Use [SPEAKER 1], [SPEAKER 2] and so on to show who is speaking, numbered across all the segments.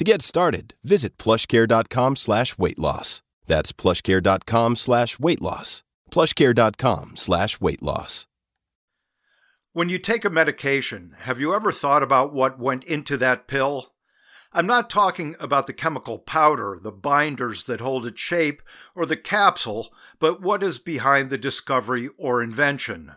[SPEAKER 1] To get started, visit plushcare.com slash weight loss. That's plushcare.com slash weight loss. Plushcare.com slash weight loss.
[SPEAKER 2] When you take a medication, have you ever thought about what went into that pill? I'm not talking about the chemical powder, the binders that hold its shape, or the capsule, but what is behind the discovery or invention.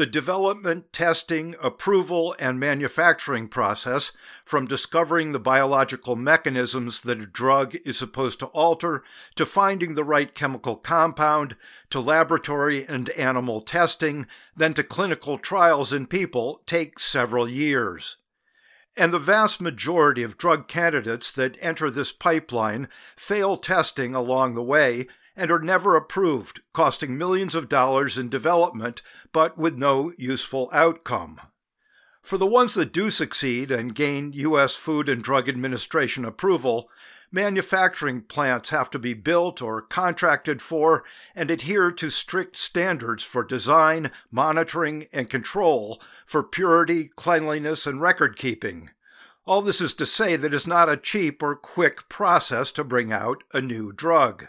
[SPEAKER 2] The development, testing, approval, and manufacturing process, from discovering the biological mechanisms that a drug is supposed to alter, to finding the right chemical compound, to laboratory and animal testing, then to clinical trials in people, takes several years. And the vast majority of drug candidates that enter this pipeline fail testing along the way and are never approved, costing millions of dollars in development, but with no useful outcome. For the ones that do succeed and gain U.S. Food and Drug Administration approval, manufacturing plants have to be built or contracted for and adhere to strict standards for design, monitoring, and control for purity, cleanliness, and record keeping. All this is to say that it's not a cheap or quick process to bring out a new drug.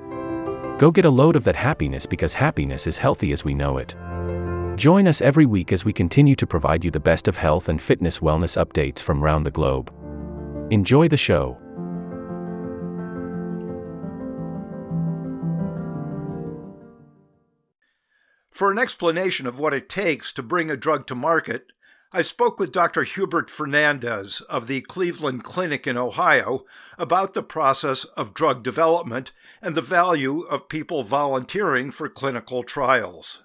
[SPEAKER 3] Go get a load of that happiness because happiness is healthy as we know it. Join us every week as we continue to provide you the best of health and fitness wellness updates from around the globe. Enjoy the show.
[SPEAKER 2] For an explanation of what it takes to bring a drug to market, I spoke with Dr. Hubert Fernandez of the Cleveland Clinic in Ohio about the process of drug development and the value of people volunteering for clinical trials.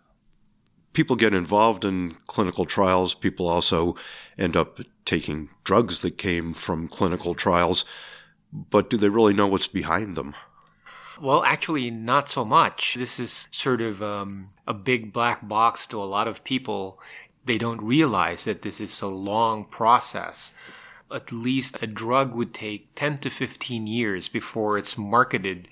[SPEAKER 2] people get involved in clinical trials. People also end up taking drugs that came from clinical trials. But do they really know what's behind them?
[SPEAKER 4] Well, actually, not so much. This is sort of um, a big black box to a lot of people. They don't realize that this is a long process. At least a drug would take 10 to 15 years before it's marketed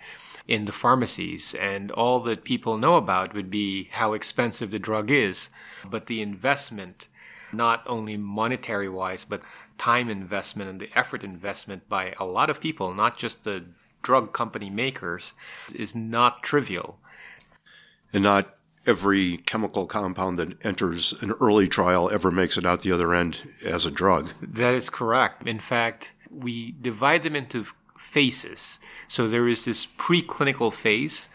[SPEAKER 4] in the pharmacies. And all that people know about would be how expensive the drug is. But the investment, not only monetary wise, but time investment and the effort investment by a lot of people, not just the drug company makers, is not trivial.
[SPEAKER 2] And not every chemical compound that enters an early trial ever makes it out the other end as a drug.
[SPEAKER 4] That is correct. In fact, we divide them into phases. So there is this preclinical phase.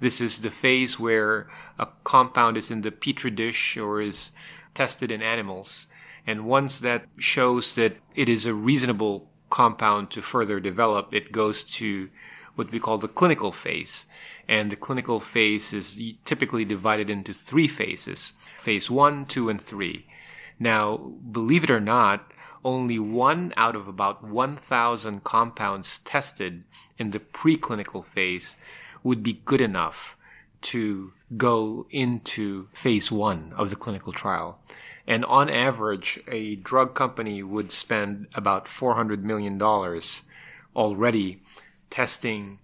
[SPEAKER 4] This is the phase where a compound is in the petri dish or is tested in animals. And once that shows that it is a reasonable compound to further develop, it goes to what we call the clinical phase. And the clinical phase is typically divided into three phases phase one, two, and three. Now, believe it or not, only one out of about 1,000 compounds tested in the preclinical phase would be good enough to go into phase one of the clinical trial. And on average, a drug company would spend about $400 million already testing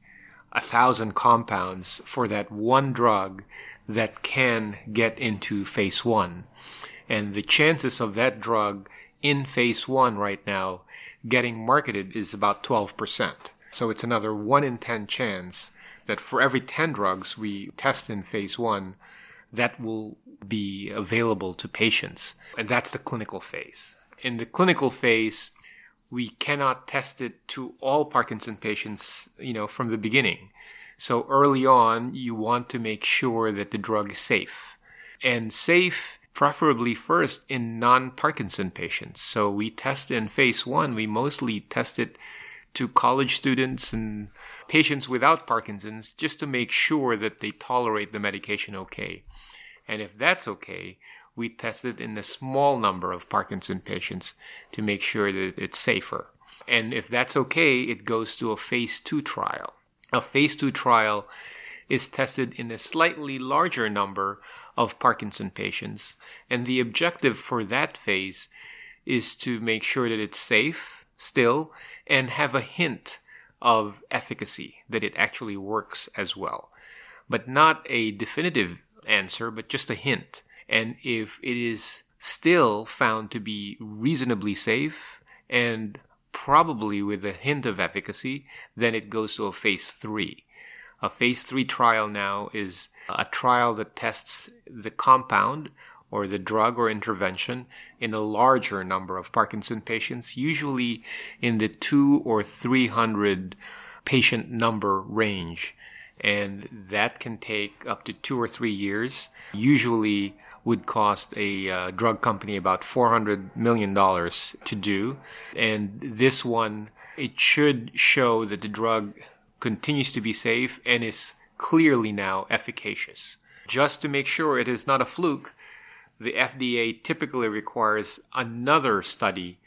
[SPEAKER 4] a thousand compounds for that one drug that can get into phase one. And the chances of that drug in phase one right now getting marketed is about 12%. So it's another 1 in 10 chance that for every 10 drugs we test in phase one, that will be available to patients. And that's the clinical phase. In the clinical phase, we cannot test it to all Parkinson patients, you know, from the beginning. So early on, you want to make sure that the drug is safe. And safe preferably first in non-Parkinson patients. So we test in phase one, we mostly test it to college students and patients without Parkinson's just to make sure that they tolerate the medication okay. And if that's okay, we tested in a small number of Parkinson patients to make sure that it's safer. And if that's okay, it goes to a phase two trial. A phase two trial is tested in a slightly larger number of Parkinson patients. And the objective for that phase is to make sure that it's safe still and have a hint of efficacy, that it actually works as well. But not a definitive answer, but just a hint. And if it is still found to be reasonably safe and probably with a hint of efficacy, then it goes to a phase three. A phase three trial now is a trial that tests the compound or the drug or intervention in a larger number of Parkinson patients, usually in the two or 300 patient number range. And that can take up to two or three years. Usually would cost a uh, drug company about $400 million to do. And this one, it should show that the drug continues to be safe and is clearly now efficacious. Just to make sure it is not a fluke, the FDA typically requires another study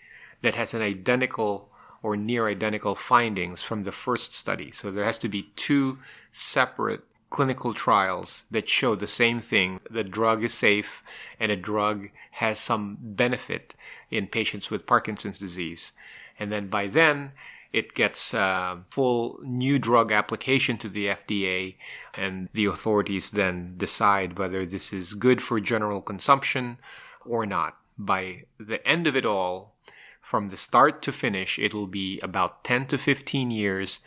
[SPEAKER 4] that has an identical or near identical findings from the first study. So there has to be two separate clinical trials that show the same thing. The drug is safe and a drug has some benefit in patients with Parkinson's disease. And then by then, it gets uh, full new drug application to the FDA, and the authorities then decide whether this is good for general consumption or not. By the end of it all, from the start to finish, it will be about 10 to 15 years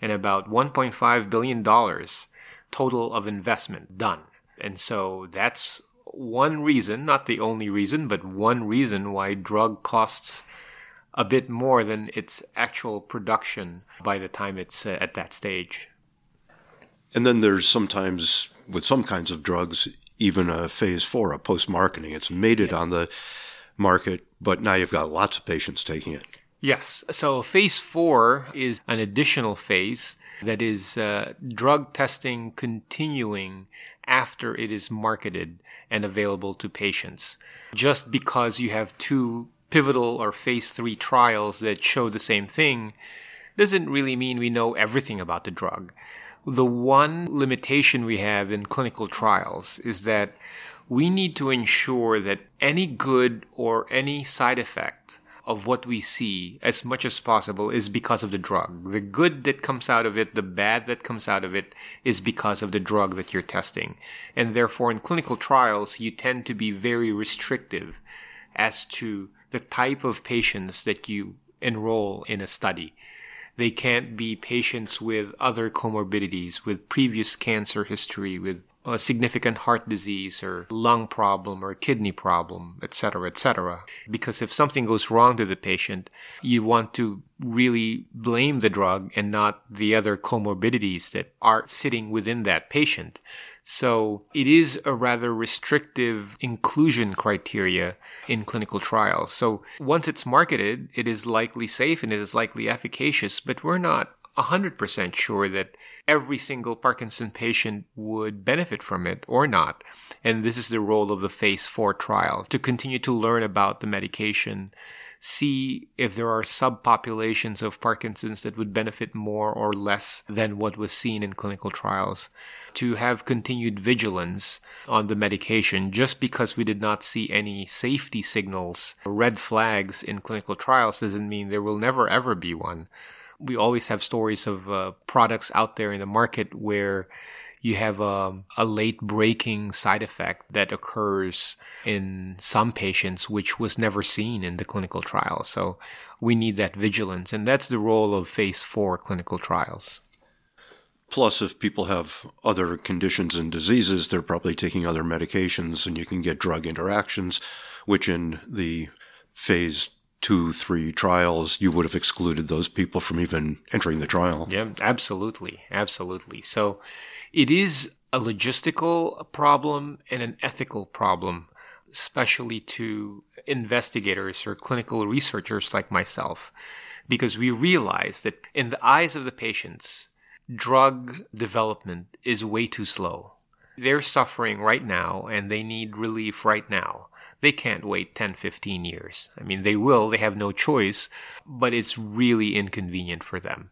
[SPEAKER 4] and about $1.5 billion total of investment done. And so that's one reason, not the only reason, but one reason why drug costs a bit more than its actual production by the time it's uh, at that stage.
[SPEAKER 2] And then there's sometimes, with some kinds of drugs, even a phase four, a post marketing. It's made it yes. on the market, but now you've got lots of patients taking it.
[SPEAKER 4] Yes. So phase four is an additional phase that is uh, drug testing continuing after it is marketed and available to patients. Just because you have two pivotal or phase three trials that show the same thing doesn't really mean we know everything about the drug. The one limitation we have in clinical trials is that we need to ensure that any good or any side effect of what we see as much as possible is because of the drug. The good that comes out of it, the bad that comes out of it is because of the drug that you're testing. And therefore, in clinical trials, you tend to be very restrictive as to the type of patients that you enroll in a study. They can't be patients with other comorbidities, with previous cancer history, with a significant heart disease or lung problem or kidney problem, etc., etc. Because if something goes wrong to the patient, you want to really blame the drug and not the other comorbidities that are sitting within that patient. So it is a rather restrictive inclusion criteria in clinical trials. So once it's marketed, it is likely safe and it is likely efficacious, but we're not 100% sure that every single Parkinson patient would benefit from it or not. And this is the role of the phase four trial to continue to learn about the medication, see if there are subpopulations of Parkinson's that would benefit more or less than what was seen in clinical trials, to have continued vigilance on the medication. Just because we did not see any safety signals, red flags in clinical trials, doesn't mean there will never ever be one we always have stories of uh, products out there in the market where you have um, a late breaking side effect that occurs in some patients, which was never seen in the clinical trial. So we need that vigilance, and that's the role of phase four clinical trials.
[SPEAKER 5] Plus, if people have other conditions and diseases, they're probably taking other medications, and you can get drug interactions, which in the phase two, three trials, you would have excluded those people from even entering the trial.
[SPEAKER 4] Yeah, absolutely. Absolutely. So it is a logistical problem and an ethical problem, especially to investigators or clinical researchers like myself, because we realize that in the eyes of the patients, drug development is way too slow. They're suffering right now and they need relief right now they can't wait 10, 15 years. I mean, they will, they have no choice, but it's really inconvenient for them.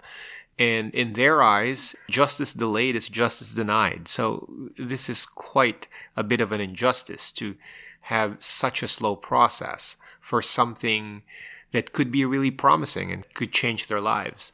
[SPEAKER 4] And in their eyes, justice delayed is justice denied. So this is quite a bit of an injustice to have such a slow process for something that could be really promising and could change their lives.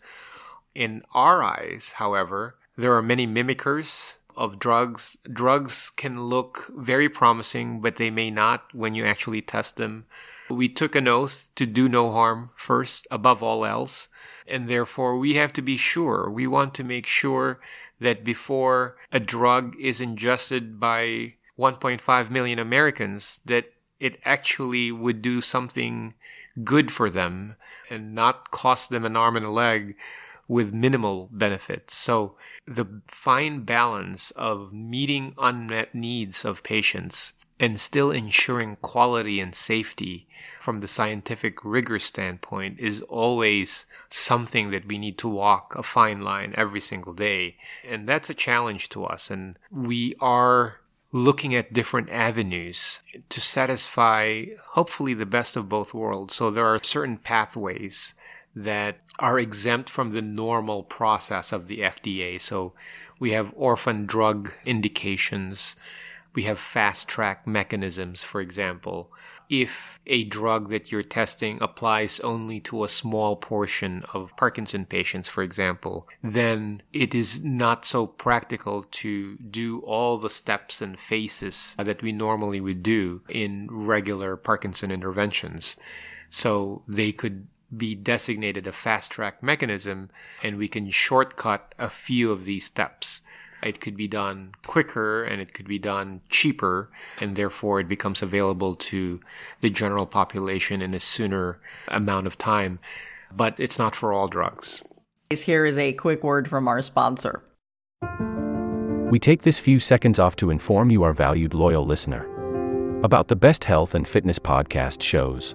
[SPEAKER 4] In our eyes, however, there are many mimickers of drugs. Drugs can look very promising, but they may not when you actually test them. We took an oath to do no harm first, above all else, and therefore we have to be sure. We want to make sure that before a drug is ingested by 1.5 million Americans, that it actually would do something good for them and not cost them an arm and a leg with minimal benefits. So the fine balance of meeting unmet needs of patients and still ensuring quality and safety from the scientific rigor standpoint is always something that we need to walk a fine line every single day. And that's a challenge to us. And we are looking at different avenues to satisfy hopefully the best of both worlds. So there are certain pathways that are exempt from the normal process of the FDA. So we have orphan drug indications. We have fast track mechanisms, for example. If a drug that you're testing applies only to a small portion of Parkinson patients, for example, then it is not so practical to do all the steps and phases that we normally would do in regular Parkinson interventions. So they could be designated a fast track mechanism and we can shortcut a few of these steps. It could be done quicker and it could be done cheaper, and therefore it becomes available to the general population in a sooner amount of time. But it's not for all drugs.
[SPEAKER 6] Here is a quick word from our sponsor.
[SPEAKER 3] We take this few seconds off to inform you, our valued loyal listener, about the best health and fitness podcast shows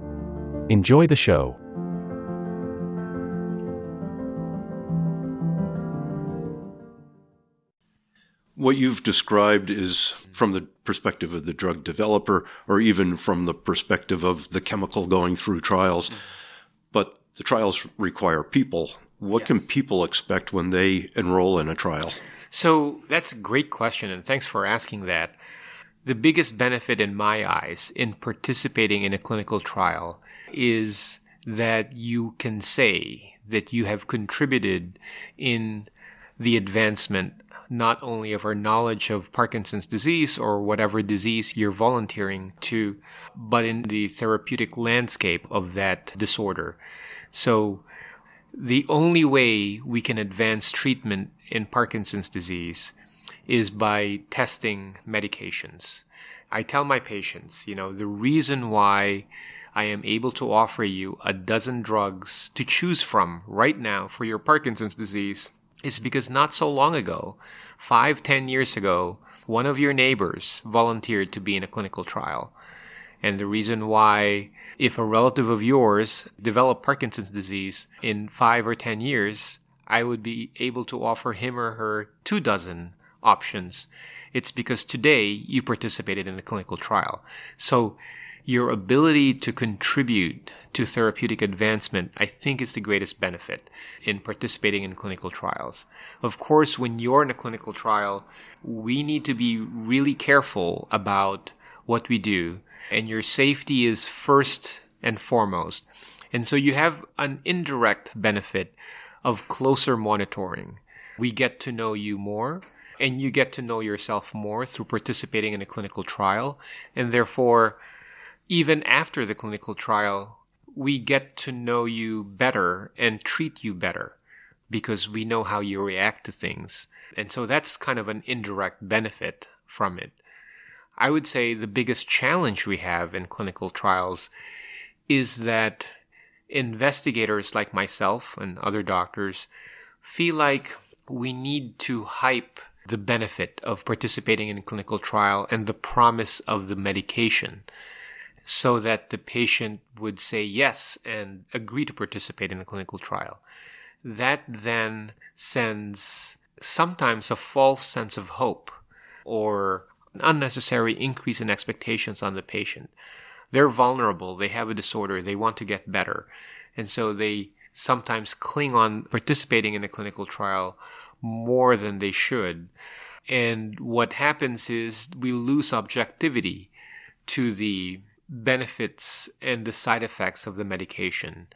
[SPEAKER 3] Enjoy the show.
[SPEAKER 5] What you've described is from the perspective of the drug developer or even from the perspective of the chemical going through trials. But the trials require people. What yes. can people expect when they enroll in a trial?
[SPEAKER 4] So that's a great question, and thanks for asking that. The biggest benefit in my eyes in participating in a clinical trial is that you can say that you have contributed in the advancement not only of our knowledge of Parkinson's disease or whatever disease you're volunteering to, but in the therapeutic landscape of that disorder. So the only way we can advance treatment in Parkinson's disease is by testing medications. I tell my patients, you know, the reason why I am able to offer you a dozen drugs to choose from right now for your Parkinson's disease is because not so long ago, five, ten years ago, one of your neighbors volunteered to be in a clinical trial. And the reason why, if a relative of yours developed Parkinson's disease in five or ten years, I would be able to offer him or her two dozen options. It's because today you participated in a clinical trial. So your ability to contribute to therapeutic advancement, I think is the greatest benefit in participating in clinical trials. Of course, when you're in a clinical trial, we need to be really careful about what we do, and your safety is first and foremost. And so you have an indirect benefit of closer monitoring. We get to know you more, and you get to know yourself more through participating in a clinical trial, and therefore, even after the clinical trial, we get to know you better and treat you better because we know how you react to things. And so that's kind of an indirect benefit from it. I would say the biggest challenge we have in clinical trials is that investigators like myself and other doctors feel like we need to hype the benefit of participating in a clinical trial and the promise of the medication so that the patient would say yes and agree to participate in a clinical trial. That then sends sometimes a false sense of hope or an unnecessary increase in expectations on the patient. They're vulnerable, they have a disorder, they want to get better. And so they sometimes cling on participating in a clinical trial more than they should. And what happens is we lose objectivity to the benefits and the side effects of the medication.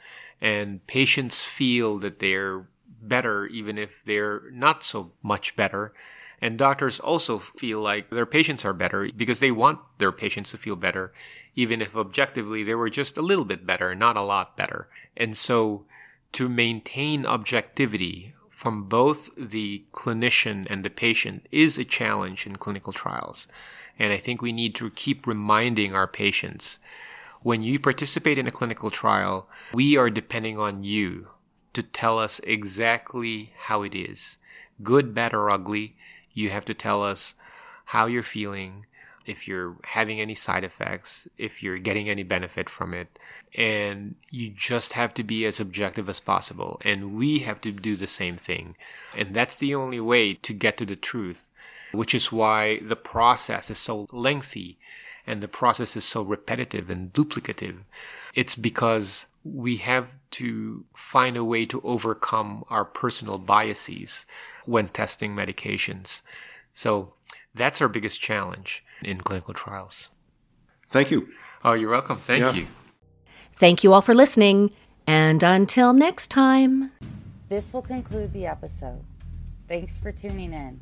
[SPEAKER 4] And patients feel that they're better even if they're not so much better. And doctors also feel like their patients are better because they want their patients to feel better, even if objectively they were just a little bit better, not a lot better. And so to maintain objectivity from both the clinician and the patient is a challenge in clinical trials. And I think we need to keep reminding our patients when you participate in a clinical trial, we are depending on you to tell us exactly how it is good, bad, or ugly. You have to tell us how you're feeling, if you're having any side effects, if you're getting any benefit from it. And you just have to be as objective as possible. And we have to do the same thing. And that's the only way to get to the truth which is why the process is so lengthy and the process is so repetitive and duplicative. It's because we have to find a way to overcome our personal biases when testing medications. So That's our biggest challenge in clinical trials.
[SPEAKER 5] Thank you.
[SPEAKER 4] Oh, you're welcome. Thank
[SPEAKER 5] Yeah.
[SPEAKER 4] you.
[SPEAKER 7] Thank you all for listening, and until next time.
[SPEAKER 8] This will conclude the episode. Thanks for tuning in.